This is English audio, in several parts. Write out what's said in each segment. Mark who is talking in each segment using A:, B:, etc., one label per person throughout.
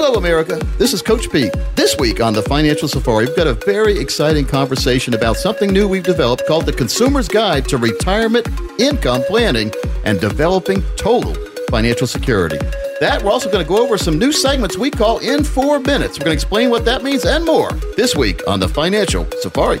A: Hello, America. This is Coach Pete. This week on the Financial Safari, we've got a very exciting conversation about something new we've developed called the Consumer's Guide to Retirement Income Planning and Developing Total Financial Security. That we're also going to go over some new segments we call In Four Minutes. We're going to explain what that means and more this week on the Financial Safari.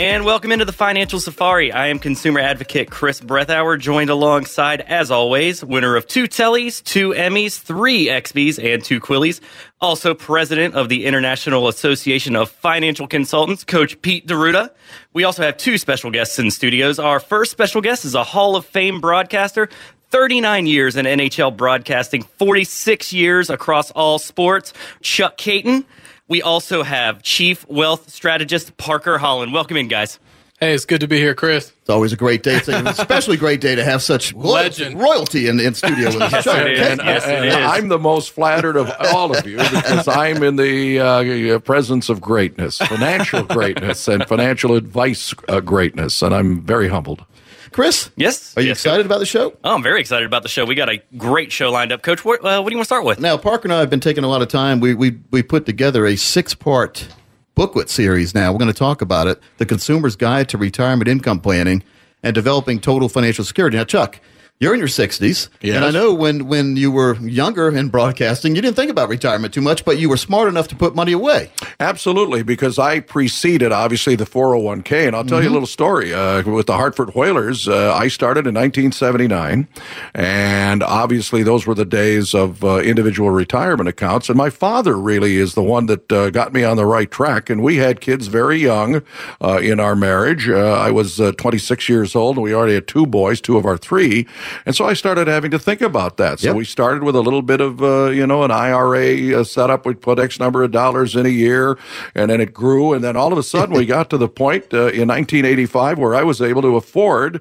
B: And welcome into the Financial Safari. I am consumer advocate Chris Breathauer, joined alongside, as always, winner of two Tellys, two Emmys, three XBs, and two Quillies. Also president of the International Association of Financial Consultants, Coach Pete D'Arruda. We also have two special guests in studios. Our first special guest is a Hall of Fame broadcaster, 39 years in NHL broadcasting, 46 years across all sports, Chuck Kaiton. We also have Chief Wealth Strategist Parker Holland. Welcome in, guys.
C: Hey, it's good to be here, Chris.
A: It's always a great day. It's an especially great day to have such
C: Legend.
A: royalty in, in studio with us.
B: Yes,
A: Chuck,
B: it is.
D: And,
B: Yes, it
D: and
B: is.
D: I'm the most flattered of all of you because I'm in the uh, presence of greatness, financial greatness, and financial advice uh, greatness, and I'm very humbled.
A: Chris,
B: Yes.
A: are you
B: Yes,
A: excited about the show?
B: Oh, I'm very excited about the show. We got a great show lined up. Coach, what, uh, what do you want to start with?
A: Now, Parker and I have been taking a lot of time. We we we put together a six part booklet series. Now we're going to talk about it: the Consumer's Guide to Retirement Income Planning and Developing Total Financial Security. Now, Chuck. You're in your 60s,
D: Yes.
A: and I know when, when you were younger in broadcasting, you didn't think about retirement too much, but you were smart enough to put money away.
D: Absolutely, because I preceded obviously the 401k, and I'll tell you a little story. Uh, with the Hartford Whalers, uh, I started in 1979, and obviously those were the days of uh, individual retirement accounts. And my father really is the one that uh, got me on the right track. And we had kids very young uh, in our marriage. Uh, I was uh, 26 years old, and we already had two boys, two of our three, and so I started having to think about that. So
A: Yep.
D: we started with a little bit of uh, you know an IRA uh, setup. We'd put X number of dollars in a year, and then it grew. And then all of a sudden, we got to the point uh, in 1985 where I was able to afford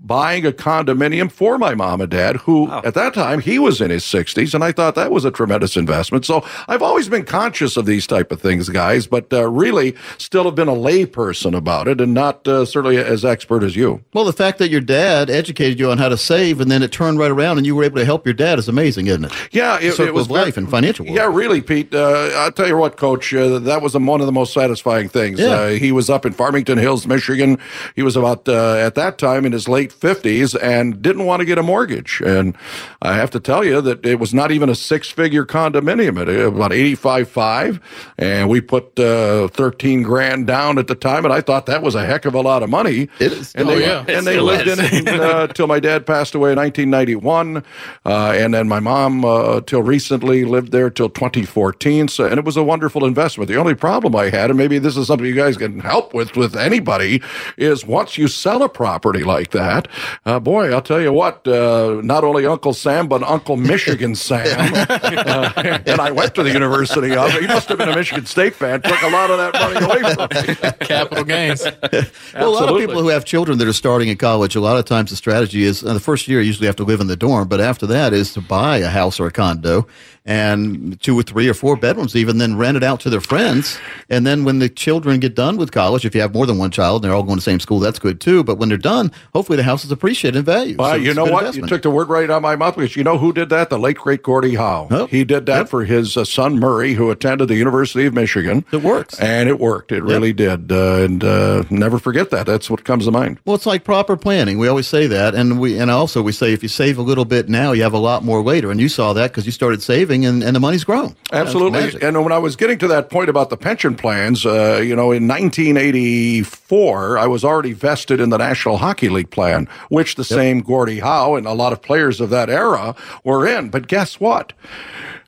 D: buying a condominium for my mom and dad, who at that time he was in his 60s, and I thought that was a tremendous investment. So I've always been conscious of these type of things, guys, but uh, really still have been a layperson about it, and not uh, certainly as expert as you.
A: Well, the fact that your dad educated you on how to save and then it turned right around and you were able to help your dad is amazing, isn't it?
D: Yeah, it, it was
A: life and financial world.
D: Yeah, really, Pete. Uh, I'll tell you what, Coach. Uh, that was one of the most satisfying things.
A: Yeah.
D: Uh, he was up in Farmington Hills, Michigan. He was about uh, at that time in his late fifties and didn't want to get a mortgage. And I have to tell you that it was not even a six-figure condominium at uh, about eighty-five five, and we put uh, thirteen grand down at the time, and I thought that was a heck of a lot of money.
A: It is.
D: And
A: Oh,
D: they,
C: yeah.
D: and they lived
B: is.
D: in it uh, my dad passed away in 1991, uh, and then my mom uh, till recently lived there till 2014. So, and it was a wonderful investment. The only problem I had, and maybe this is something you guys can help with with anybody, is once you sell a property like that, uh, boy, I'll tell you what, uh, not only Uncle Sam but Uncle Michigan Sam, uh, and I went to the University of. He must have been a Michigan State fan. Took a lot of that money away from me.
C: Capital gains.
A: Well, a lot of people who have children that are starting in college, a lot of times the strategy is uh, the first year you usually have to live in the dorm, but after that is to buy a house or a condo and two or three or four bedrooms, even then rent it out to their friends. And then when the children get done with college, if you have more than one child and they're all going to the same school, that's good too. But when they're done, hopefully the house is appreciated in value.
D: Well,
A: So
D: you know what?
A: investment.
D: You took the word right out of my mouth because you know who did that? The late great Gordie Howe.
A: Oh,
D: He did that
A: yep.
D: for his uh, son Murray, who attended the University of Michigan.
A: It works.
D: and it worked. It really did. Uh, and uh, never forget that. That's what comes to mind.
A: Well, it's like proper planning. We always say that, and we and also we say if you save a little bit now, you have a lot more later. And you saw that because you started saving, and, and the money's grown.
D: Absolutely. And when I was getting to that point about the pension plans, uh, you know, in 1984, I was already vested in the National Hockey League plan, which the same Gordie Howe and a lot of players of that era were in. But guess what?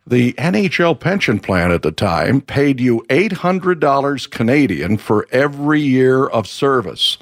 D: the NHL pension plan at the time paid you $800 Canadian for every year of service.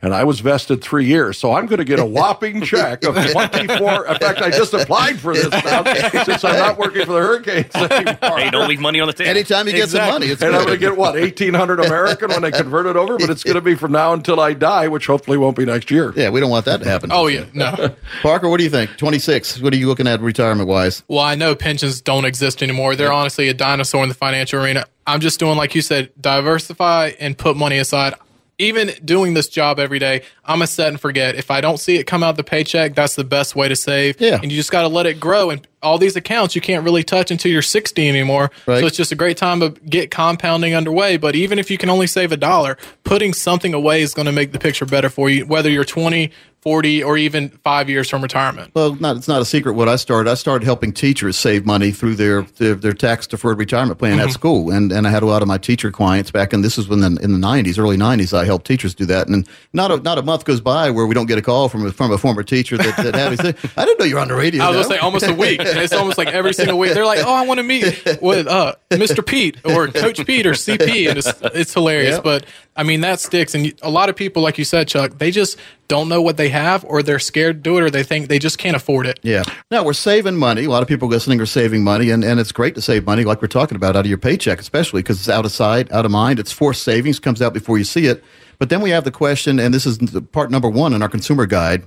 D: And I was vested three years, so I'm going to get a whopping check of 24. In fact, I just applied for this now since I'm not working for the Hurricanes anymore.
B: Hey, don't leave money on the table.
A: Anytime you get some money, it's
D: and I'm going to get what 1,800 American when I convert it over, but it's going to be from now until I die, which hopefully won't be next year.
A: Yeah, we don't want that to happen.
C: Oh yeah, no.
A: Parker, what do you think? 26. What are you looking at retirement wise?
C: Well, I know pensions don't exist anymore. They're honestly a dinosaur in the financial arena. I'm just doing like you said, diversify and put money aside. Even doing this job every day, I'm a set and forget. If I don't see it come out the paycheck, that's the best way to save.
A: Yeah.
C: And you just got to let it grow. And all these accounts you can't really touch until you're 60 anymore.
A: Right.
C: So it's just a great time to get compounding underway. But even if you can only save a dollar, putting something away is going to make the picture better for you, whether you're 20, 40, or even five years from retirement.
A: Well, not, it's not a secret what I started. I started helping teachers save money through their their, their tax deferred retirement plan
C: Mm-hmm.
A: at school, and and I had a lot of my teacher clients back in this is when the, in the nineties, early nineties. I helped teachers do that, and not a not a month goes by where we don't get a call from a, from a former teacher that, that had me say, "I didn't know you were on the radio."
C: I was gonna say almost a week. And it's almost like every single week. They're like, "Oh, I want to meet with uh, Mr. Pete or Coach Pete or CP," and it's it's hilarious.
A: Yep.
C: But I mean, that sticks. And a lot of people, like you said, Chuck, they just don't know what they have, or they're scared to do it, or they think they just can't afford it.
A: Yeah. Now we're saving money. A lot of people listening are saving money, and, and it's great to save money, like we're talking about, out of your paycheck, especially because it's out of sight, out of mind. It's forced savings, comes out before you see it. But then we have the question, and this is part number one in our consumer guide.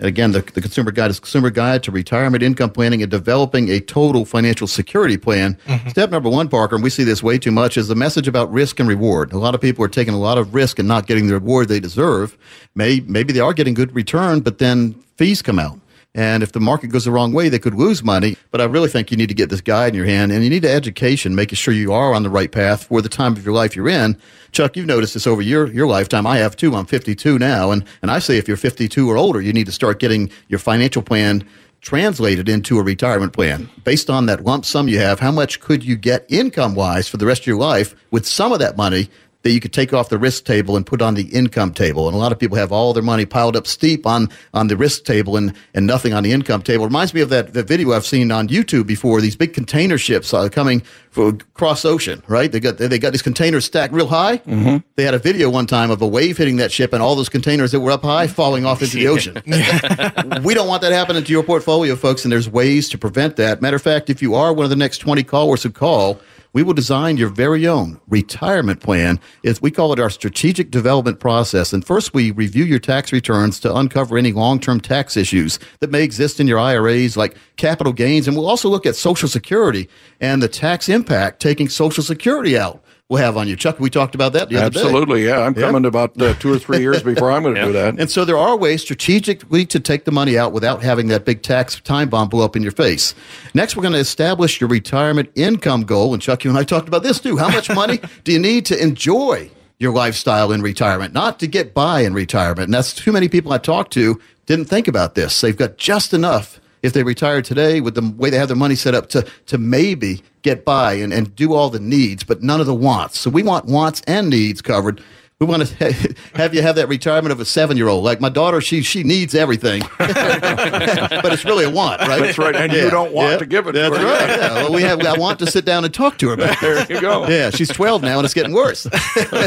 A: And again, the, the consumer guide is consumer guide to retirement income planning and developing a total financial security plan. Mm-hmm. Step number one, Parker, and we see this way too much, is the message about risk and reward. A lot of people are taking a lot of risk and not getting the reward they deserve. May, maybe they are getting good return, but then fees come out. And if the market goes the wrong way, they could lose money. But I really think you need to get this guide in your hand and you need education, making sure you are on the right path for the time of your life you're in. Chuck, you've noticed this over your, your lifetime. I have too. I'm 52 now. And, and I say if you're 52 or older, you need to start getting your financial plan translated into a retirement plan. Based on that lump sum you have, how much could you get income wise for the rest of your life with some of that money that you could take off the risk table and put on the income table. And a lot of people have all their money piled up steep on, on the risk table and, and nothing on the income table. It reminds me of that, that video I've seen on YouTube before, these big container ships uh, coming for cross ocean, right? They got, they got these containers stacked real high. Mm-hmm. They had a video one time of a wave hitting that ship and all those containers that were up high falling off into the ocean. we don't want that happening to your portfolio, folks, and there's ways to prevent that. Matter of fact, if you are one of the next 20 callers who call, we will design your very own retirement plan. It's, we call it our strategic development process. And first, we review your tax returns to uncover any long term tax issues that may exist in your IRAs, like capital gains. And we'll also look at Social Security and the tax impact taking Social Security out will have on you. Chuck, we talked about that the other day.
D: Absolutely, yeah. I'm
A: Yeah.
D: coming about uh, two or three years before I'm going to do that.
A: And so there are ways strategically to take the money out without having that big tax time bomb blow up in your face. Next, we're going to establish your retirement income goal. And Chuck, you and I talked about this too. How much money do you need to enjoy your lifestyle in retirement, not to get by in retirement? And that's too many people I talked to didn't think about this. They've got just enough if they retire today with the way they have their money set up to, to maybe get by and, and do all the needs, but none of the wants. So we want wants and needs covered. We want to have you have that retirement of a seven year old. Like my daughter, she she needs everything, but it's really a want, right?
D: That's right, and you don't want to give it to
A: That's right. Yeah. Well, we have. I want to sit down and talk to her about
D: There you go.
A: yeah, she's 12 now, and it's getting worse.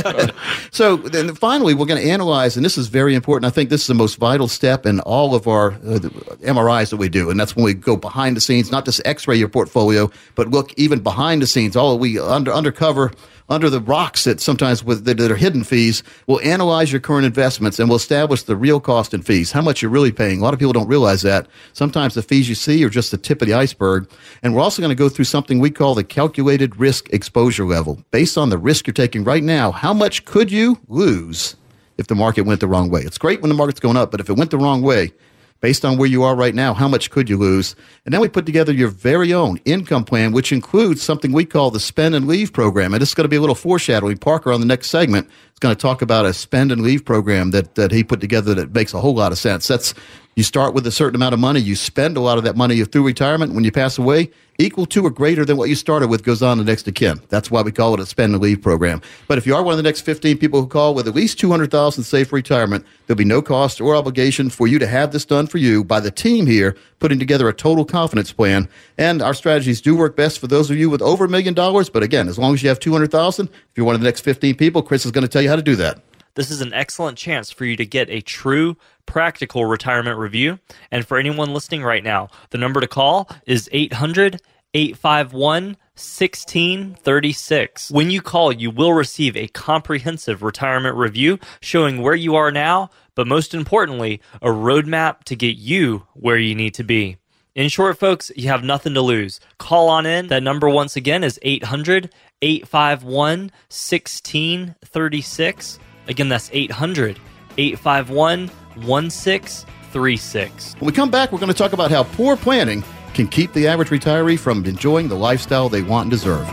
A: so then finally, we're going to analyze, and this is very important. I think this is the most vital step in all of our uh, MRIs that we do, and that's when we go behind the scenes, not just X-ray your portfolio, but look even behind the scenes. All we under undercover. Under the rocks that sometimes with that are hidden fees, we'll analyze your current investments and we'll establish the real cost and fees, how much you're really paying. A lot of people don't realize that. Sometimes the fees you see are just the tip of the iceberg. And we're also going to go through something we call the calculated risk exposure level. Based on the risk you're taking right now, how much could you lose if the market went the wrong way? It's great when the market's going up, but if it went the wrong way, based on where you are right now, how much could you lose? And then we put together your very own income plan, which includes something we call the spend and leave program. And is going to be a little foreshadowing. Parker on the next segment is going to talk about a spend and leave program that, that he put together that makes a whole lot of sense. That's You start with a certain amount of money. You spend a lot of that money through retirement. When you pass away, equal to or greater than what you started with goes on to next to kin. That's why we call it a spend and leave program. But if you are one of the next 15 people who call with at least 200,000 safe retirement, there'll be no cost or obligation for you to have this done for you by the team here putting together a total confidence plan. And our strategies do work best for those of you with over a million dollars. But again, as long as you have 200,000, if you're one of the next 15 people, Chris is going to tell you how to do that.
E: This is an excellent chance for you to get a true practical retirement review. And for anyone listening right now, the number to call is 800 851 1636. When you call, you will receive a comprehensive retirement review showing where you are now, but most importantly, a roadmap to get you where you need to be. In short, folks, you have nothing to lose. Call on in. That number, once again, is 800 851 1636. Again, that's 800 851 1636.
A: When we come back, we're going to talk about how poor planning can keep the average retiree from enjoying the lifestyle they want and deserve.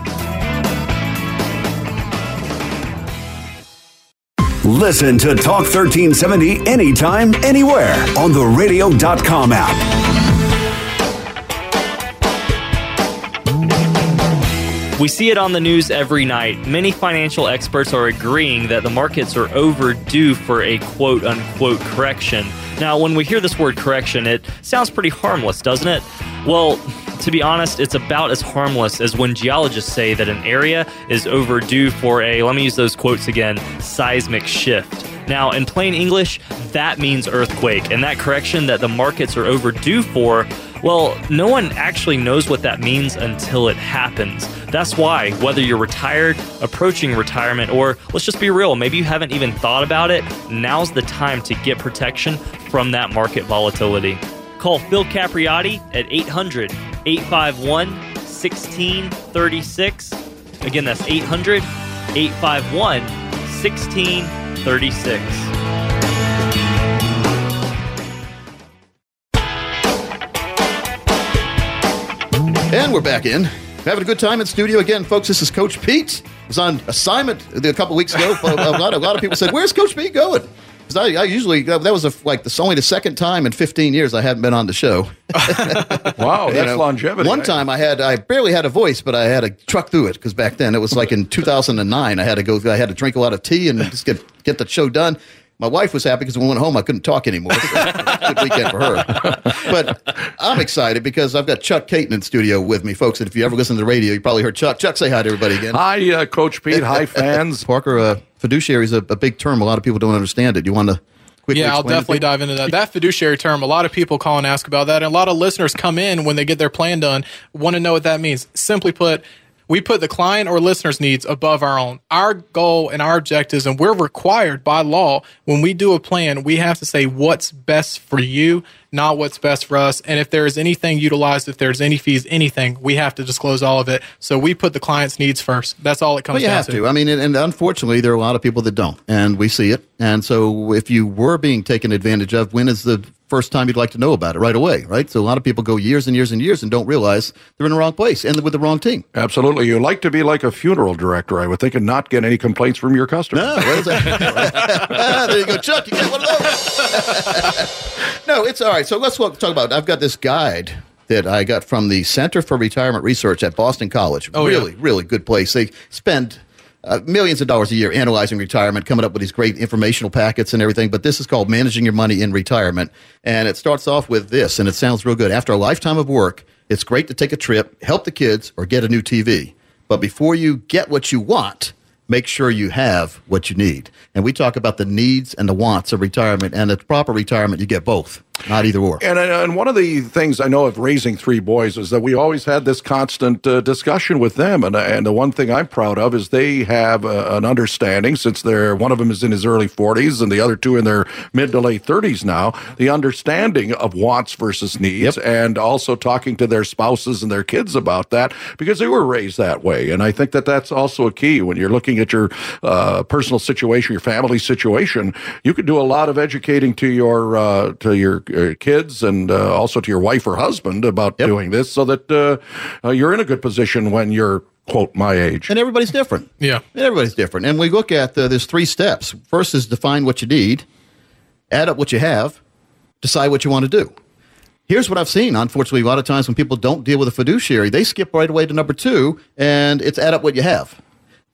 F: Listen to Talk 1370 anytime, anywhere on the radio.com app.
E: We see it on the news every night. Many financial experts are agreeing that the markets are overdue for a quote unquote correction. Now, when we hear this word correction, it sounds pretty harmless, doesn't it? Well, to be honest, it's about as harmless as when geologists say that an area is overdue for a, let me use those quotes again, seismic shift. Now, in plain English, that means earthquake, and that correction that the markets are overdue for, well, no one actually knows what that means until it happens. That's why, whether you're retired, approaching retirement, or let's just be real, maybe you haven't even thought about it, now's the time to get protection from that market volatility. Call Phil Capriotti at 800 851 1636. Again, that's 800 851 1636.
A: And we're back in. Having a good time in studio again, folks. This is Coach Pete. I was on assignment a couple weeks ago. a, lot, a lot of people said, "Where's Coach Pete going?" Because I, I, usually that was a, like this only the second time in 15 years I haven't been on the show.
D: wow, that's know, longevity.
A: One time I had I barely had a voice, but I had to truck through it because back then it was like in 2009. I had to go. I had to drink a lot of tea and just get get the show done. My wife was happy because when we went home, I couldn't talk anymore. Good weekend for her. But I'm excited because I've got Chuck Kaiton in studio with me, folks. And if you ever listen to the radio, you probably heard Chuck. Chuck, say hi to everybody again.
D: Hi, uh, Coach Pete. Hi, fans.
A: Parker, uh, fiduciary is a, a, big term. A lot of people don't understand it. You want to quickly
C: Yeah, I'll definitely dive into that. That fiduciary term, a lot of people call and ask about that. And a lot of listeners come in when they get their plan done, want to know what that means. Simply put, we put the client or listener's needs above our own. Our goal and our objectives, and we're required by law when we do a plan, we have to say what's best for you, not what's best for us. And if there is anything utilized, if there's any fees, anything, we have to disclose all of it. So we put the client's needs first. That's all it comes
A: well, you
C: down
A: have to. I mean, and, and unfortunately, there are a lot of people that don't, and we see it. And so, if you were being taken advantage of, when is the first time you'd like to know about it right away, right? So a lot of people go years and years and years and don't realize they're in the wrong place and with the wrong team.
D: Absolutely. You like to be like a funeral director, I would think, and not get any complaints from your customers.
A: No, ah, there you go, Chuck. You get one of those. no, it's all right. So let's talk about. I've got this guide that I got from the Center for Retirement Research at Boston College.
C: Oh,
A: really,
C: yeah.
A: really good place. They spend uh, millions of dollars a year analyzing retirement, coming up with these great informational packets and everything. But this is called Managing Your Money in Retirement. And it starts off with this, and it sounds real good. After a lifetime of work, it's great to take a trip, help the kids, or get a new TV. But before you get what you want, make sure you have what you need. And we talk about the needs and the wants of retirement. And at proper retirement, you get both, not either or.
D: And, and one of the things I know of raising three boys is that we always had this constant uh, discussion with them. And, and the one thing I'm proud of is they have uh, an understanding, since they're one of them is in his early 40s and the other two in their mid to late 30s now, the understanding of wants versus needs,
A: Yep.
D: and also talking to their spouses and their kids about that because they were raised that way. And I think that that's also a key when you're looking at your uh, personal situation, your family situation. You could do a lot of educating to your uh, to your uh, kids and uh, also to your wife or husband about
A: Yep.
D: doing this, so that uh, uh, you're in a good position when you're quote my age.
A: And everybody's different.
C: Yeah.
A: And everybody's different. And we look at uh, there's three steps. First is define what you need, add up what you have, decide what you want to do. Here's what I've seen. Unfortunately, a lot of times when people don't deal with a fiduciary, they skip right away to number two, and it's add up what you have.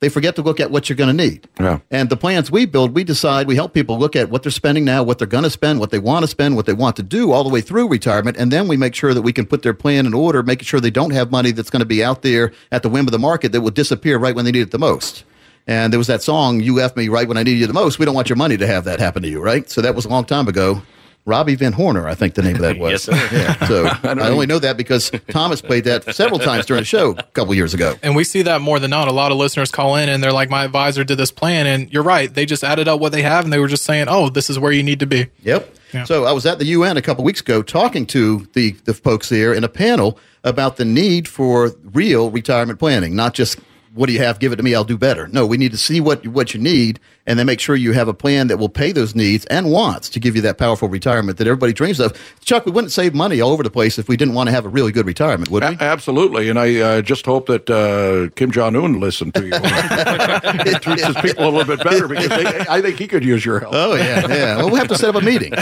A: They forget to look at what you're going to need.
D: Yeah.
A: And the plans we build, we decide, we help people look at what they're spending now, what they're going to spend, what they want to spend, what they want to do all the way through retirement. And then we make sure that we can put their plan in order, making sure they don't have money that's going to be out there at the whim of the market that will disappear right when they need it the most. And there was that song, You Left Me Right When I Needed You the Most. We don't want your money to have that happen to you, right? So that was a long time ago. Robbie Van Horner, I think the name of that was.
B: Yes, sir.
A: Yeah. So I, only know that because Thomas played that several times during the show a couple years ago.
C: And we see that more than not. A lot of listeners call in and they're like, my advisor did this plan. And you're right. They just added up what they have and they were just saying, oh, this is where you need to be.
A: Yep.
C: Yeah.
A: So I was at the UN a couple weeks ago talking to the, the folks there in a panel about the need for real retirement planning, not just what do you have? Give it to me. I'll do better. No, we need to see what what you need, and then make sure you have a plan that will pay those needs and wants to give you that powerful retirement that everybody dreams of. Chuck, we wouldn't save money all over the place if we didn't want to have a really good retirement, would we?
D: A- absolutely, and I uh, just hope that uh, Kim Jong Un listened to you. it treats his people a little bit better because they, I think he could use your help.
A: Oh yeah, yeah. Well, we'll have to set up a meeting.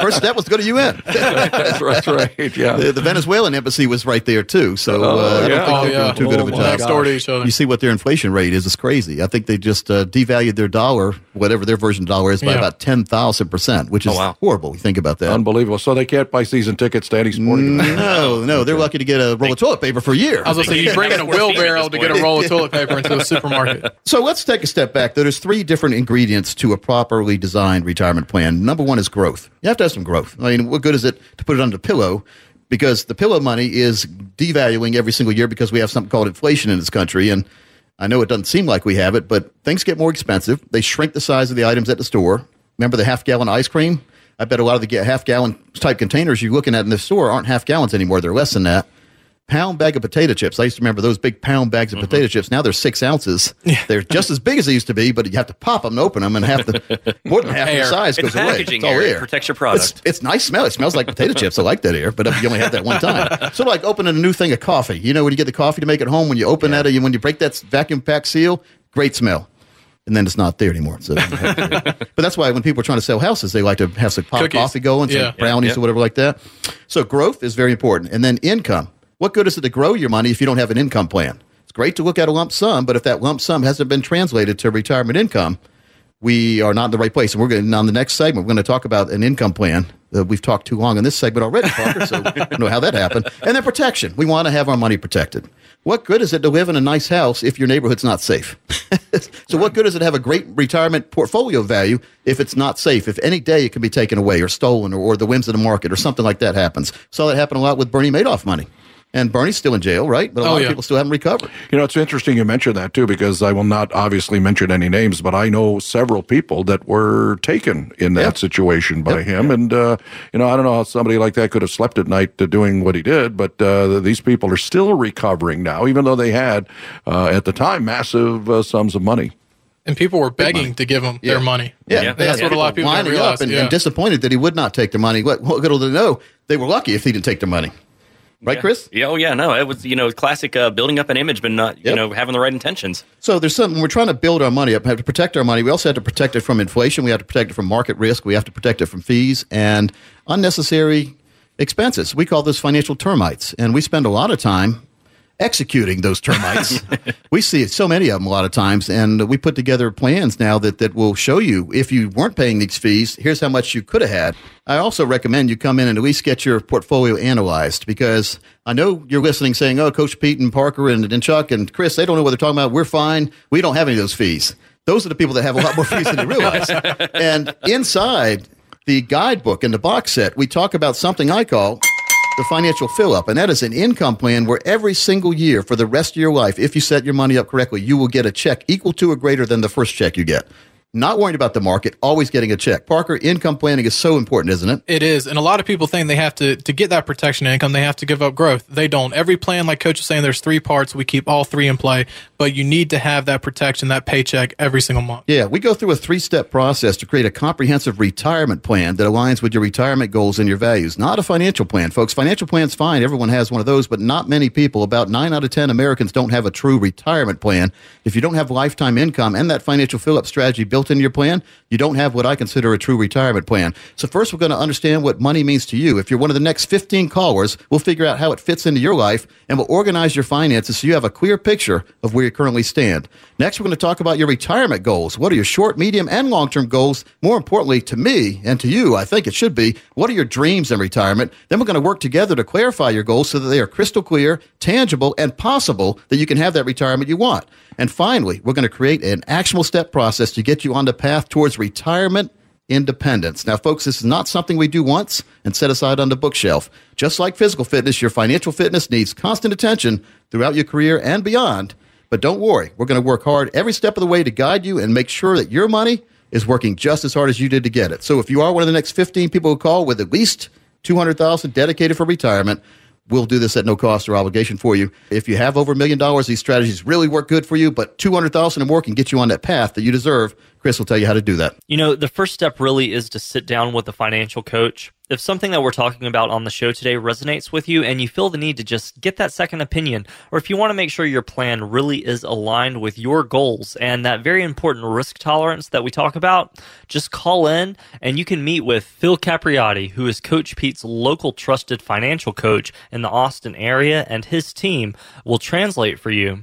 A: First step was to go to UN.
D: that's, right, that's right. Yeah.
A: The, the Venezuelan embassy was right there too. So uh, I don't think
C: Oh,
A: they're
C: yeah.
A: doing too good of a
C: Oh,
A: job.
C: Next door to each other.
A: You see what their inflation rate is? It's crazy. I think they just uh, devalued their dollar, whatever their version of dollar is, by
C: Yeah.
A: about ten thousand percent, which oh, is
B: Oh, wow.
A: horrible. You think about that.
D: Unbelievable. So they can't buy season tickets to any sporting event.
A: no, no, they're lucky to get a roll of toilet paper for a year.
C: I was going to say, you bring in a wheelbarrow to get a roll of toilet paper into a supermarket.
A: So let's take a step back. There's three different ingredients to a properly designed retirement plan. Number one is growth. You have to have some growth. I mean, what good is it to put it under the pillow? Because the pillow money is devaluing every single year because we have something called inflation in this country. And I know it doesn't seem like we have it, but things get more expensive. They shrink the size of the items at the store. Remember the half gallon ice cream? I bet a lot of the half gallon type containers you're looking at in the store aren't half gallons anymore. They're less than that pound bag of potato chips. I used to remember those big pound bags of mm-hmm. potato chips. Now they're six ounces. They're just as big as they used to be, but you have to pop them and open them, and half the more than half the
C: Air.
A: size
B: It's
A: goes away.
B: packaging
A: It's all
B: air. It
A: air.
B: protects your product.
A: it's nice smell. It smells like potato chips. I like that air, but you only have that one time. Sort of like opening a new thing of coffee. You know, when you get the coffee to make it home, when you open that, when you break that vacuum pack seal, great smell. And then it's not there anymore. So, but that's why when people are trying to sell houses, they like to have some pot
C: Cookies.
A: coffee going, some
C: Yeah.
A: brownies
B: Yeah.
A: or whatever like that. So growth is very important. And then income. What good is it to grow your money if you don't have an income plan? It's great to look at a lump sum, but if that lump sum hasn't been translated to retirement income, we are not in the right place. And we're going on the next segment, we're going to talk about an income plan. Uh, we've talked too long in this segment already, Parker, so don't know how that happened. And then protection. We want to have our money protected. What good is it to live in a nice house if your neighborhood's not safe? so, what good is it to have a great retirement portfolio value if it's not safe? If any day it can be taken away or stolen or, or the whims of the market or something like that happens. Saw that happen a lot with Bernie Madoff money. And Bernie's still in jail, right? But a
C: Oh,
A: lot
C: yeah.
A: of people still haven't recovered.
D: You know, it's interesting you mentioned that too, because I will not obviously mention any names, but I know several people that were taken in that
A: Yep.
D: situation by
A: Yep.
D: him. And, uh, you know, I don't know how somebody like that could have slept at night uh, doing what he did, but uh, these people are still recovering now, even though they had, uh, at the time, massive uh, sums of money.
C: And people were begging to give him
A: Yeah.
C: their money.
A: Yeah,
B: Yeah.
C: That's
B: Yeah.
C: what a lot of people don't
A: lining up and,
C: yeah.
A: and disappointed that he would not take their money. What, what good do they know? They were lucky if he didn't take their money. Right, Chris?
B: Yeah, oh yeah, no, it was you know classic uh, building up an image, but not you know having the right intentions.
A: So there's something we're trying to build our money up, have to protect our money. We also have to protect it from inflation. We have to protect it from market risk. We have to protect it from fees and unnecessary expenses. We call this financial termites, and we spend a lot of time executing those termites. we see so many of them a lot of times, and we put together plans now that, that will show you if you weren't paying these fees, here's how much you could have had. I also recommend you come in and at least get your portfolio analyzed because I know you're listening saying, oh, Coach Pete and Parker and, and Chuck and Chris, they don't know what they're talking about. We're fine. We don't have any of those fees. Those are the people that have a lot more fees than you realize. And inside the guidebook and the box set, we talk about something I call the financial fill up, and that is an income plan where every single year for the rest of your life, if you set your money up correctly, you will get a check equal to or greater than the first check you get. Not worrying about the market, always getting a check. Parker, income planning is so important, isn't it?
C: It is, and a lot of people think they have to to get that protection income. They have to give up growth. They don't. Every plan, like Coach is saying, there's three parts. We keep all three in play, but you need to have that protection, that paycheck every single month.
A: Yeah, we go through a three step process to create a comprehensive retirement plan that aligns with your retirement goals and your values. Not a financial plan, folks. Financial plan's fine. Everyone has one of those, but not many people. About nine out of 10 Americans don't have a true retirement plan. If you don't have lifetime income and that financial fill up strategy built into your plan, you don't have what I consider a true retirement plan. So, first, we're going to understand what money means to you. If you're one of the next 15 callers, we'll figure out how it fits into your life and we'll organize your finances so you have a clear picture of where you currently stand. Next, we're going to talk about your retirement goals. What are your short, medium, and long term goals? More importantly, to me and to you, I think it should be what are your dreams in retirement? Then we're going to work together to clarify your goals so that they are crystal clear, tangible, and possible that you can have that retirement you want. And finally, we're going to create an actionable step process to get you on the path towards retirement independence. Now, folks, this is not something we do once and set aside on the bookshelf. Just like physical fitness, your financial fitness needs constant attention throughout your career and beyond. But don't worry, we're going to work hard every step of the way to guide you and make sure that your money is working just as hard as you did to get it. So if you are one of the next 15 people who call with at least 200,000 dedicated for retirement, We'll do this at no cost or obligation for you. If you have over a million dollars, these strategies really work good for you, but 200,000 or more can get you on that path that you deserve. Chris will tell you how to do that.
E: You know, the first step really is to sit down with a financial coach. If something that we're talking about on the show today resonates with you and you feel the need to just get that second opinion, or if you want to make sure your plan really is aligned with your goals and that very important risk tolerance that we talk about, just call in and you can meet with Phil Capriotti, who is Coach Pete's local trusted financial coach in the Austin area, and his team will translate for you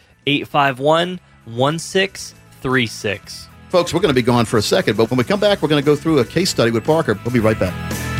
E: 851 1636.
A: Folks, we're going to be gone for a second, but when we come back, we're going to go through a case study with Parker. We'll be right back.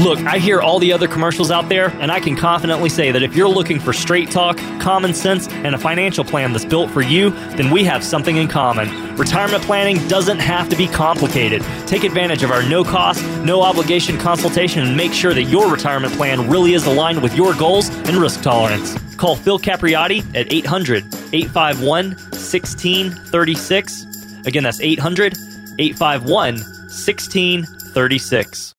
E: Look, I hear all the other commercials out there, and I can confidently say that if you're looking for straight talk, common sense, and a financial plan that's built for you, then we have something in common. Retirement planning doesn't have to be complicated. Take advantage of our no cost, no obligation consultation and make sure that your retirement plan really is aligned with your goals and risk tolerance. Call Phil Capriotti at 800 851 1636. Again, that's 800 851 1636.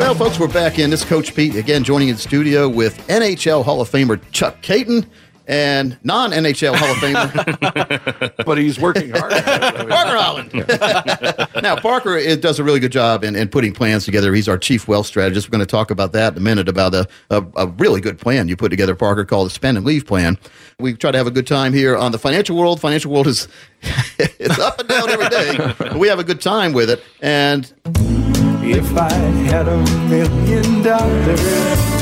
A: Well, folks, we're back in. This is Coach Pete again, joining in studio with NHL Hall of Famer Chuck Kaiton and non NHL Hall of Famer
D: but he's working hard.
A: Parker Holland. now, Parker it does a really good job in, in putting plans together. He's our chief wealth strategist. We're going to talk about that in a minute about a, a, a really good plan you put together, Parker, called the Spend and Leave Plan. We try to have a good time here on the financial world. Financial world is it's up and down every day, but we have a good time with it. And
G: If I had a million dollars,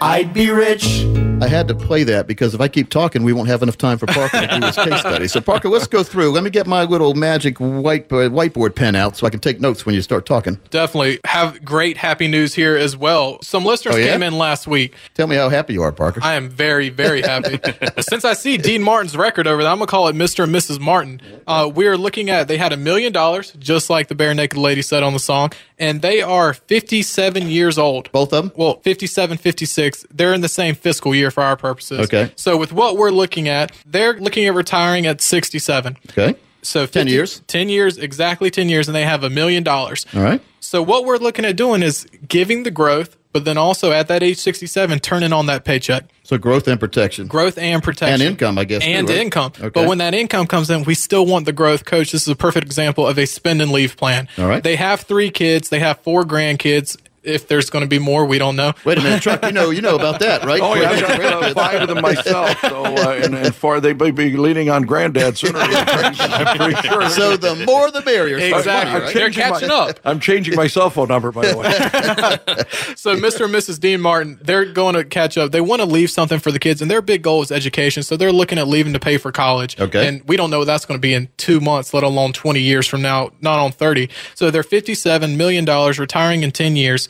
G: I'd be rich.
A: I had to play that because if I keep talking, we won't have enough time for Parker to do his case study. So, Parker, let's go through. Let me get my little magic white, uh, whiteboard pen out so I can take notes when you start talking.
C: Definitely have great happy news here as well. Some listeners
A: Oh, yeah?
C: came in last week.
A: Tell me how happy you are, Parker.
C: I am very, very happy. Since I see Dean Martin's record over there, I'm gonna call it Mr. and Mrs. Martin. Uh, we are looking at they had a million dollars, just like the bare naked lady said on the song, and they are 57 years old.
A: Both of them?
C: Well, 57, 56. They're in the same fiscal year for our purposes.
A: Okay.
C: So with what we're looking at, they're looking at retiring at 67.
A: Okay.
C: So
A: 10 years?
C: 10 years, exactly 10 years, and they have a million dollars.
A: All right.
C: So what we're looking at doing is giving the growth, but then also at that age 67, turning on that paycheck.
A: So, growth and protection.
C: Growth and protection.
A: And income, I guess, too,
C: And
A: right?
C: income.
A: Okay.
C: But when that income comes in, we still want the growth. Coach, this is a perfect example of a spend and leave plan.
A: All right.
C: They have three kids. They have four grandkids. If there's going to be more, we don't know.
A: Wait a minute, Chuck. You know, you know about that, right?
D: Oh yeah, I've got uh, five of them myself. So uh, and, and four, they may be leaning on Granddad sooner. I'm pretty sure.
A: So the more the merrier. Starts
C: Exactly.
A: money, right?
C: They're catching
D: my-
C: up.
D: I'm changing my cell phone number, by the way.
C: So Mr. and Mrs. Dean Martin, they're going to catch up. They want to leave something for the kids, and their big goal is education. So they're looking at leaving to pay for college.
A: Okay.
C: And we don't know what that's going to be in two months, let alone 20 years from now, not on 30. So they're $57 million, retiring in 10 years.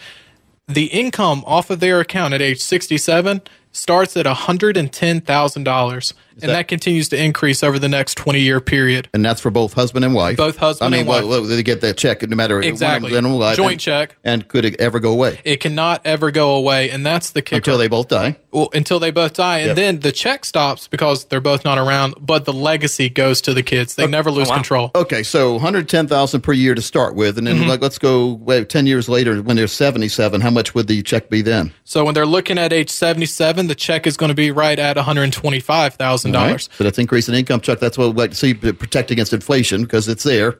C: The income off of their account at age 67 starts at $110,000. And that, continues to increase over the next 20 year period.
A: And that's for both husband and wife.
C: Both husband
A: I mean,
C: and wife.
A: they get that check no matter
C: Exactly.
A: one of alive.
C: Joint
A: and,
C: check.
A: And could it ever go away
C: It cannot ever go away, and that's the kicker.
A: until they both die?
C: well, until they both die, and
A: Yep.
C: then the check stops because they're both not around. But the legacy goes to the kids; they never lose control.
A: Okay, so 110,000 per year to start with, and then
C: Mm-hmm.
A: like, let's go wait, 10 years later when they're 77. How much would the check be then?
C: So when they're looking at age seventy-seven, the check is going to be right at one hundred twenty-five thousand dollars.
A: So that's increase in income, Chuck. That's what we like to see to protect against inflation because it's there.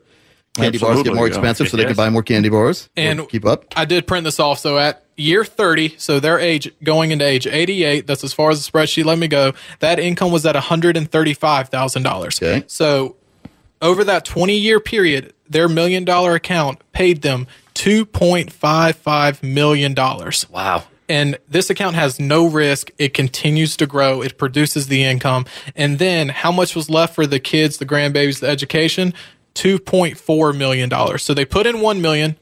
A: Candy bars get
D: Absolutely,
A: more
D: yeah.
A: expensive, so they can buy more candy bars
C: And
A: keep up.
C: I did print this off. So at year 30, so their age going into age 88, that's as far as the spreadsheet let me go, that income was at $135,000.
A: Okay.
C: So over that 20 year period, their million dollar account paid them $2.55 million.
B: Wow.
C: And this account has no risk. It continues to grow. It produces the income. And then how much was left for the kids, the grandbabies, the education? $2.4 million. So they put in 1 million,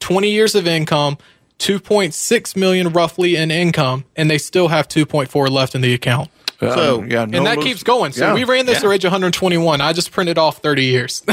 C: 20 years of income, 2.6 million roughly in income, and they still have 2.4 left in the account.
A: So-
D: Uh, yeah, no
C: and that
D: lose-
C: keeps going. So
D: yeah.
C: we ran this to age 121. I just printed off 30 years.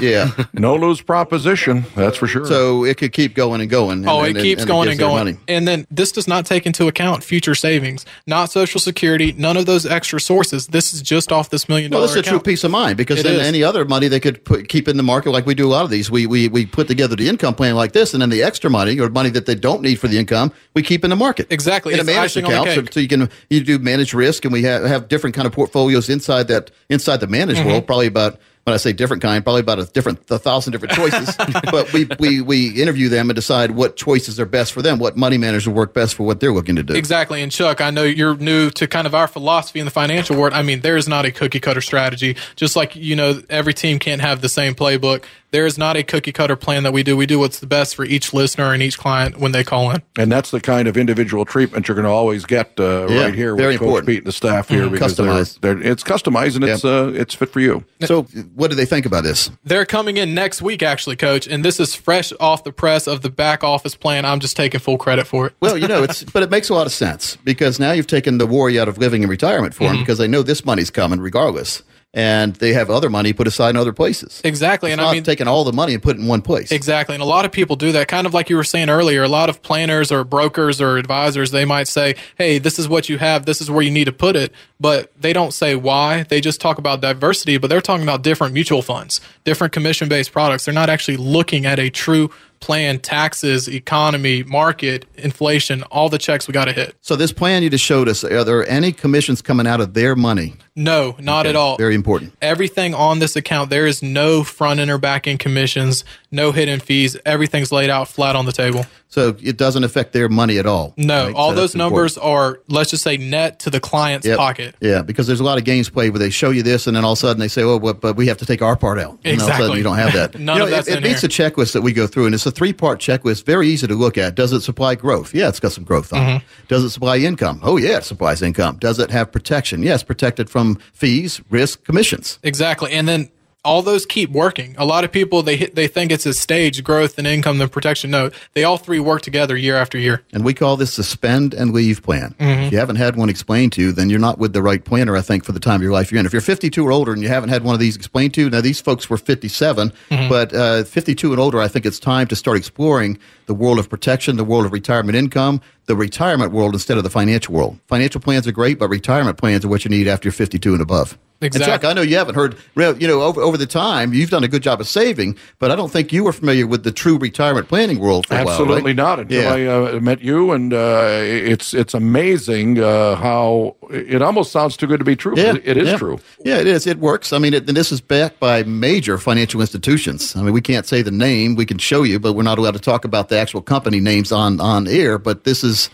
A: Yeah.
D: no lose proposition. That's for sure.
A: so it could keep going and going.
C: Oh,
A: and-
C: it keeps
A: and
C: going
A: gives
C: and going.
A: money.
C: And then this does not take into account future savings, not Social Security, none of those extra sources. This is just off this million
A: Well,
C: dollar
A: that's a true peace of mind because
C: It
A: then
C: is.
A: any other money they could put, keep in the market, like we do a lot of these, we, we we put together the income plan like this, and then the extra money or money that they don't need for the income, we keep in the market.
C: Exactly.
A: in a managed
C: icing on the
A: account, so, so you can you do manage risk, and we have, have different kind of portfolios inside that inside the managed
C: Mm-hmm.
A: world. Probably about when I say different kind, probably about a different a thousand different choices. but we, we we interview them and decide what choices are best for them, what money managers work best for what they're looking to do.
C: Exactly. And Chuck, I know you're new to kind of our philosophy in the financial world. I mean, there is not a cookie cutter strategy. Just like, you know, every team can't have the same playbook. There is not a cookie cutter plan that we do. We do what's the best for each listener and each client when they call in.
D: and that's the kind of individual treatment you're going to always get uh,
A: Yeah,
D: right here
A: very
D: with Coach
A: important.
D: Pete and the staff here because they're, they're, it's customized and it's uh, it's fit for you.
A: So, what do they think about this?
C: They're coming in next week, actually, coach. And this is fresh off the press of the back office plan. I'm just taking full credit for it.
A: Well, you know, it's but it makes a lot of sense because now you've taken the worry out of living in retirement for them
C: Mm-hmm.
A: because they know this money's coming regardless, and they have other money put aside in other places.
C: Exactly.
A: It's
C: and
A: not
C: I mean,
A: taking all the money and put it in one place.
C: Exactly. And a lot of people do that. Kind of like you were saying earlier, a lot of planners or brokers or advisors, they might say, Hey, this is what you have. This is where you need to put it. But they don't say why. They just talk about diversity, but they're talking about different mutual funds, different commission based products. They're not actually looking at a true plan, taxes, economy, market, inflation, all the checks we got to hit.
A: So this plan you just showed us, are there any commissions coming out of their money?
C: No, not at all.
A: Very important.
C: everything on this account, there is no front end or back end commissions, no hidden fees. Everything's laid out flat on the table.
A: So it doesn't affect their money at all.
C: No,
A: right?
C: all
A: So
C: those numbers
A: important.
C: are, let's just say, net to the client's
A: Yep.
C: pocket.
A: Yeah, because there's a lot of games played where they show you this, and then all of a sudden they say, "Oh, but, but we have to take our part out." And all of a sudden
C: Exactly.
A: you don't have that.
C: None
A: you know,
C: of that's
A: it, it
C: here.
A: a checklist that we go through, and it's a three-part checklist. Very easy to look at. Does it supply growth? Yeah, it's got some growth on
C: Mm-hmm.
A: it. Does it supply income? Oh, yeah, it supplies income. Does it have protection? Yes, protected from fees, risk, commissions.
C: Exactly. And then all those keep working. A lot of people they hit, they think it's a stage growth and income then protection. No, they all three work together year after year.
A: And we call this the spend and leave plan.
C: Mm-hmm.
A: If you haven't had one explained to you, then you're not with the right planner, I think, for the time of your life you're in. If you're 52 or older and you haven't had one of these explained to you, now these folks were 57,
C: Mm-hmm.
A: but uh, 52 and older, I think it's time to start exploring the world of protection, the world of retirement income, the retirement world instead of the financial world. Financial plans are great, but retirement plans are what you need after you're 52 and above. And Chuck,
C: Exactly.
A: I know you haven't heard, you know, over, over the time, you've done a good job of saving, but I don't think you were familiar with the true retirement planning world for a while.
D: Absolutely
A: right?
D: not until
A: Yeah.
D: I uh, met you, and uh, it's it's amazing uh, how it almost sounds too good to be true.
A: Yeah,
D: it is
A: yeah.
D: true.
A: Yeah, it is. It works. I mean, it, and this is backed by major financial institutions. I mean, we can't say the name. We can show you, but we're not allowed to talk about the actual company names on on air. But this is.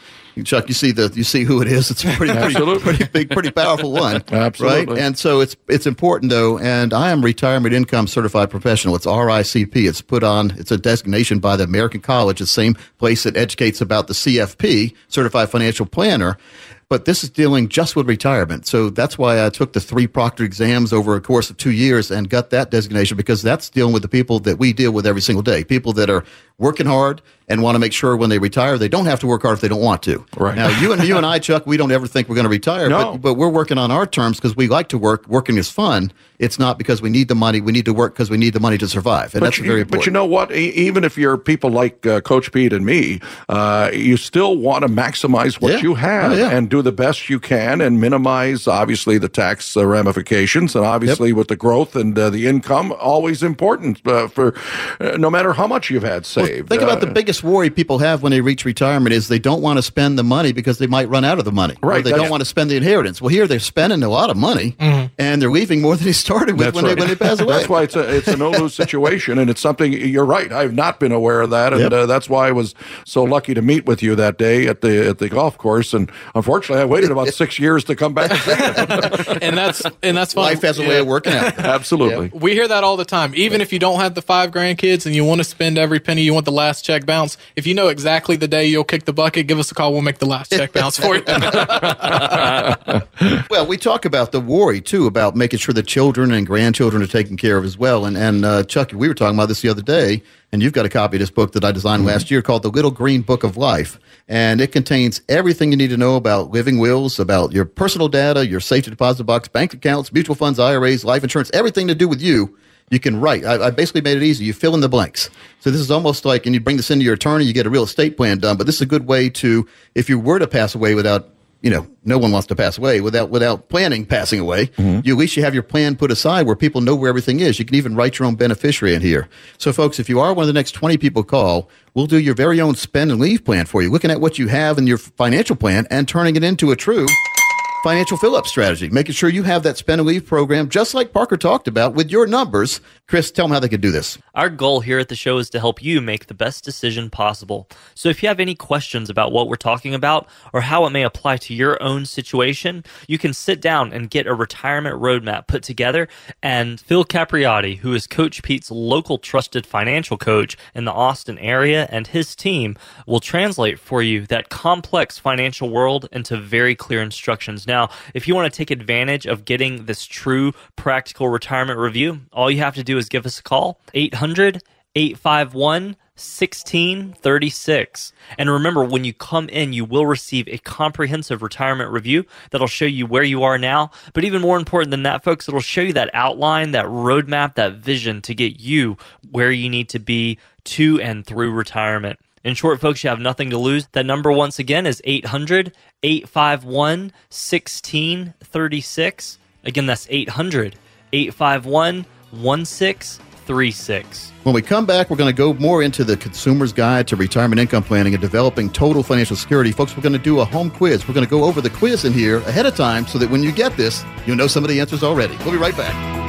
A: Chuck, you see the you see who it is. It's a pretty pretty, pretty big, pretty powerful one.
D: Absolutely.
A: right? And so it's it's important though. And I am retirement income certified professional. It's RICP. It's put on. It's a designation by the American College, the same place that educates about the CFP, Certified Financial Planner. But this is dealing just with retirement. So that's why I took the three proctor exams over a course of two years and got that designation because that's dealing with the people that we deal with every single day. People that are working hard and want to make sure when they retire they don't have to work hard if they don't want to.
D: Right.
A: Now you and you and I, Chuck, we don't ever think we're going to retire,
D: No.
A: but, but we're working on our terms because we like to work. Working is fun. It's not because we need the money. We need to work because we need the money to survive, and that's
D: you,
A: very important.
D: But you know what? Even if you're people like uh, Coach Pete and me, uh, you still want to maximize what
A: Yeah.
D: you have
A: Oh, yeah.
D: and do the best you can and minimize, obviously, the tax uh, ramifications. And obviously, with the growth and uh, the income, always important uh, for uh, no matter how much you've had
A: Well,
D: saved.
A: think about
D: Uh,
A: the biggest worry people have when they reach retirement is they don't want to spend the money because they might run out of the money. Or
D: Right,
A: they don't want to spend the inheritance. Well, here they're spending a lot of money and they're leaving more than they started with
D: That's
A: when,
D: right.
A: they, when they pass away.
D: That's why it's a it's a no lose situation, and it's something. You're right. I've not been aware of that, and
A: Yep.
D: uh, that's why I was so lucky to meet with you that day at the at the golf course. And unfortunately, I waited about six years to come back. And
C: and that's and that's fine.
A: Life has a way of working out.
D: Absolutely.
C: We hear that all the time. Even if you don't have the five grandkids and you want to spend every penny, you want the last check bounce. If you know exactly the day you'll kick the bucket, give us a call. We'll make the last check bounce for you.
A: Well, we talk about the worry too about making sure the children and grandchildren are taken care of as well. And and uh, Chuck, we were talking about this the other day, and you've got a copy of this book that I designed mm-hmm. last year called The Little Green Book of Life, and it contains everything you need to know about living wills, about your personal data, your safety deposit box, bank accounts, mutual funds, IRAs, life insurance, everything to do with you. You can write. I, I basically made it easy. You fill in the blanks. So this is almost like, and you bring this into your attorney, you get a real estate plan done. But this is a good way to, if you were to pass away without you know, no one wants to pass away without without planning passing away. Mm-hmm. You at least you have your plan put aside where people know where everything is. You can even write your own beneficiary in here. So, folks, if you are one of the next twenty people call, we'll do your very own spend and leave plan for you, looking at what you have in your financial plan and turning it into a true financial fill up strategy, making sure you have that spend and leave program, just like Parker talked about with your numbers. Chris, tell them how they could do this.
E: Our goal here at the show is to help you make the best decision possible. So if you have any questions about what we're talking about or how it may apply to your own situation, you can sit down and get a retirement roadmap put together. And Phil Capriotti, who is Coach Pete's local trusted financial coach in the Austin area, and his team will translate for you that complex financial world into very clear instructions. Now, if you want to take advantage of getting this true practical retirement review, all you have to do is give us a call 800 851 1636. And remember, when you come in, you will receive a comprehensive retirement review that'll show you where you are now. But even more important than that, folks, it'll show you that outline, that roadmap, that vision to get you where you need to be to and through retirement. In short, folks, you have nothing to lose. That number, once again, is 800 851 1636. Again, that's 800 851 1636.
A: When we come back, we're going to go more into the consumer's guide to retirement income planning and developing total financial security. Folks, we're going to do a home quiz. We're going to go over the quiz in here ahead of time so that when you get this, you'll know some of the answers already. We'll be right back.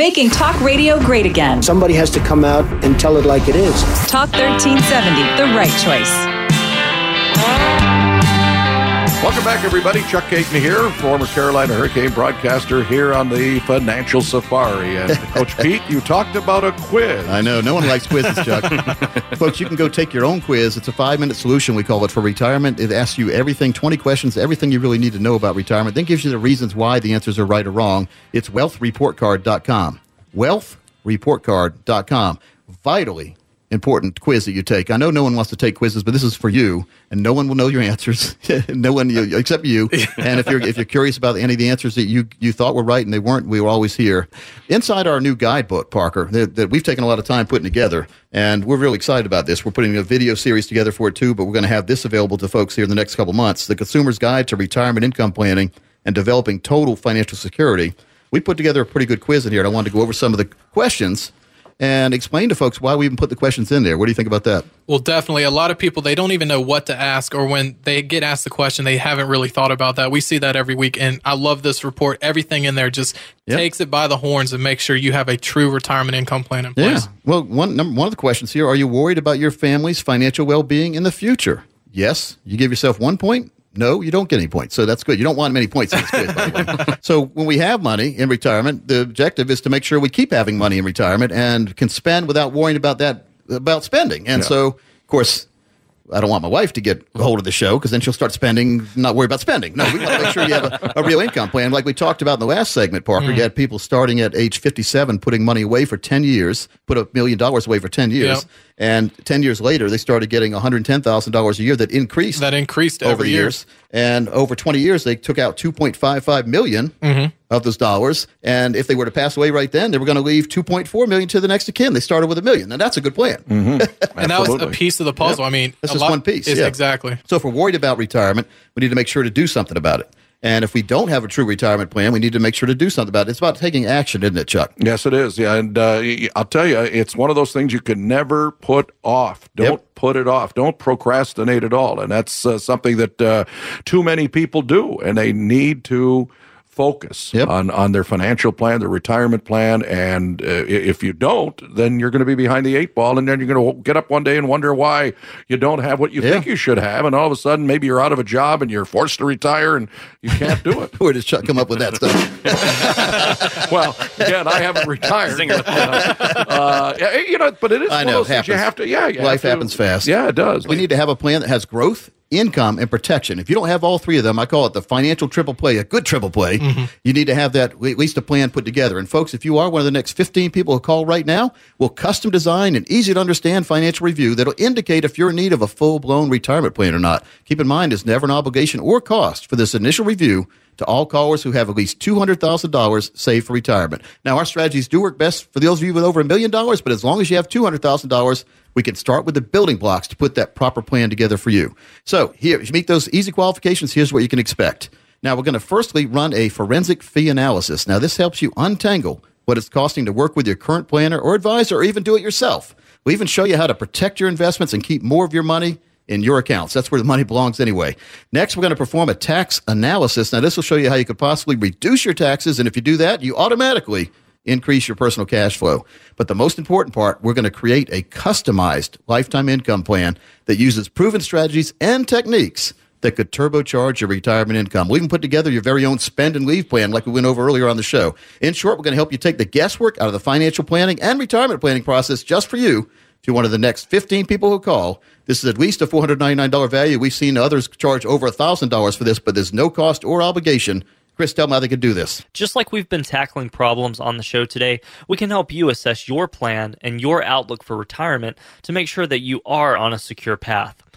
H: Making talk radio great again.
I: Somebody has to come out and tell it like it is.
H: Talk 1370, the right choice.
D: Welcome back, everybody. Chuck Kaiton here, former Carolina Hurricane broadcaster here on the Financial Safari. And Coach Pete, you talked about a quiz.
A: I know. No one likes quizzes, Chuck. Folks, you can go take your own quiz. It's a five minute solution, we call it, for retirement. It asks you everything 20 questions, everything you really need to know about retirement, then gives you the reasons why the answers are right or wrong. It's wealthreportcard.com. Wealthreportcard.com. Vitally important quiz that you take. I know no one wants to take quizzes, but this is for you, and no one will know your answers. no one you, except you. And if you're if you're curious about any of the answers that you you thought were right and they weren't, we were always here. Inside our new guidebook, Parker, that, that we've taken a lot of time putting together, and we're really excited about this. We're putting a video series together for it too, but we're going to have this available to folks here in the next couple months. The Consumer's Guide to Retirement Income Planning and Developing Total Financial Security. We put together a pretty good quiz in here, and I wanted to go over some of the questions and explain to folks why we even put the questions in there. What do you think about that?
C: Well, definitely. A lot of people, they don't even know what to ask, or when they get asked the question, they haven't really thought about that. We see that every week. And I love this report. Everything in there just
A: Yep.
C: takes it by the horns and makes sure you have a true retirement income plan in place. Yeah.
A: Well, one number, one of the questions here: Are you worried about your family's financial well-being in the future? Yes. You give yourself one point. No, you don't get any points. So that's good. You don't want many points in this quiz, by the way. So when we have money in retirement, the objective is to make sure we keep having money in retirement and can spend without worrying about that about spending. And
D: Yeah.
A: so, of course, I don't want my wife to get a hold of the show because then she'll start spending, not worry about spending. No, we want to make sure you have a, a real income plan. Like we talked about in the last segment, Parker,
C: Mm.
A: you had people starting at age 57 putting money away for 10 years, put a million dollars away for 10 years.
C: Yep.
A: And 10 years later, they started getting $110,000 a year that increased
C: That increased
A: over
C: every
A: the
C: year.
A: years. And over 20 years, they took out 2.55 million
C: Mhm.
A: of those dollars. And if they were to pass away right then, they were going to leave 2.4 million to the next of kin. They started with a million. And that's a good plan.
C: And that was a piece of the puzzle.
A: Yep.
C: I mean,
A: That's just
C: lot-
A: one piece. yeah.
C: Exactly.
A: So if we're worried about retirement, we need to make sure to do something about it. And if we don't have a true retirement plan, we need to make sure to do something about it. It's about taking action, isn't it, Chuck?
D: Yes, it is. Yeah, and uh, I'll tell you, it's one of those things you can never put off. Don't
A: Yep.
D: put it off. Don't procrastinate at all. And that's uh, something that uh, too many people do, and they need to focus on, on their financial plan, their retirement plan. And uh, if you don't, then you're going to be behind the eight ball, and then you're going to get up one day and wonder why you don't have what you think you should have. And all of a sudden, maybe you're out of a job and you're forced to retire and you can't do it.
A: Where does Chuck come up with that stuff?
D: well, again, I haven't retired. but, uh, uh, you know, but it is
A: I know.
D: of those you have to. Yeah, you
A: life
D: have to-
A: happens fast.
D: Yeah, it does.
A: We need to have a plan that has growth, income, and protection. If you don't have all three of them, I call it the financial triple play, a good triple play.
D: Mm-hmm.
A: You need to have that at least a plan put together. And folks, if you are one of the next 15 people who call right now, we'll custom design an easy to understand financial review that'll indicate if you're in need of a full blown retirement plan or not. Keep in mind, it's never an obligation or cost for this initial review to all callers who have at least $200,000 saved for retirement. Now, our strategies do work best for those of you with over a million dollars, but as long as you have $200,000, we can start with the building blocks to put that proper plan together for you. So, here, to meet those easy qualifications, here's what you can expect. Now, we're going to firstly run a forensic fee analysis. Now, this helps you untangle what it's costing to work with your current planner or advisor or even do it yourself. We even show you how to protect your investments and keep more of your money in your accounts. That's where the money belongs anyway. Next, we're going to perform a tax analysis. Now, this will show you how you could possibly reduce your taxes. And if you do that, you automatically increase your personal cash flow. But the most important part, we're going to create a customized lifetime income plan that uses proven strategies and techniques that could turbocharge your retirement income. We even put together your very own spend and leave plan like we went over earlier on the show. In short, we're going to help you take the guesswork out of the financial planning and retirement planning process just for you you're one of the next 15 people who call. This is at least a $499 value. We've seen others charge over $1,000 for this, but there's no cost or obligation. Chris, tell them how they could do this.
E: Just like we've been tackling problems on the show today, we can help you assess your plan and your outlook for retirement to make sure that you are on a secure path.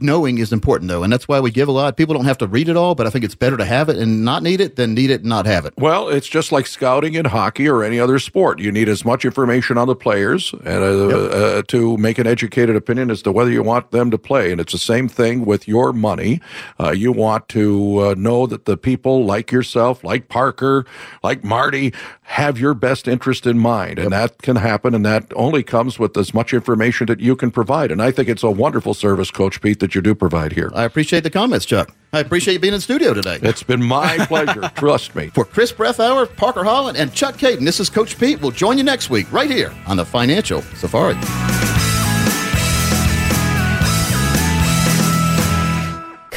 A: Knowing is important, though, and that's why we give a lot. People don't have to read it all, but I think it's better to have it and not need it than need it and not have it.
D: Well, it's just like scouting in hockey or any other sport. You need as much information on the players and uh, uh, to make an educated opinion as to whether you want them to play. And it's the same thing with your money. Uh, you want to uh, know that the people like yourself, like Parker, like Marty, have your best interest in mind, and that can happen. And that only comes with as much information that you can provide. And I think it's a wonderful service, Coach Pete, that you do provide here.
A: I appreciate the comments, Chuck. I appreciate you being in the studio today.
D: It's been my pleasure. Trust me.
A: For Chris Breathauer, Parker Holland, and Chuck Kaiton, this is Coach Pete. We'll join you next week right here on the Financial Safari.